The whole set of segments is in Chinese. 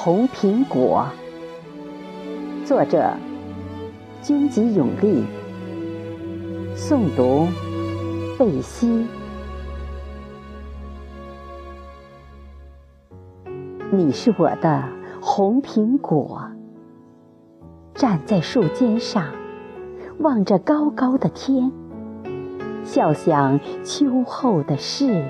红苹果》，作者：军籍永利，诵读：贝西。你是我的红苹果，站在树尖上，望着高高的天，笑想秋后的事。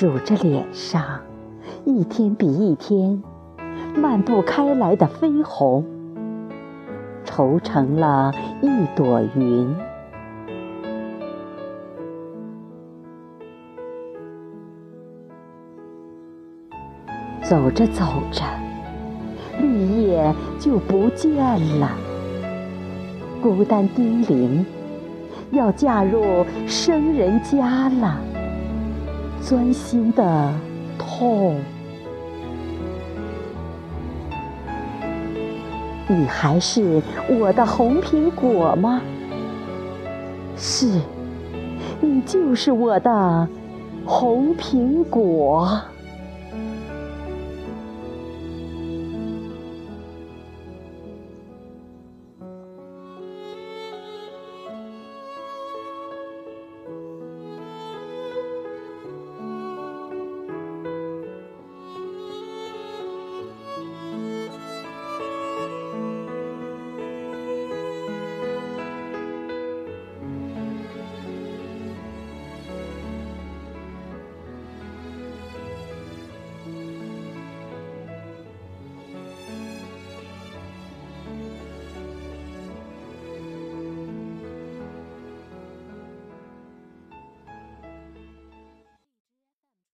数着脸上一天比一天漫不开来的绯红，愁成了一朵云。走着走着，绿叶就不见了，孤单叮咛，要嫁入生人家了。钻心的痛，你还是我的红苹果吗？是，你就是我的红苹果。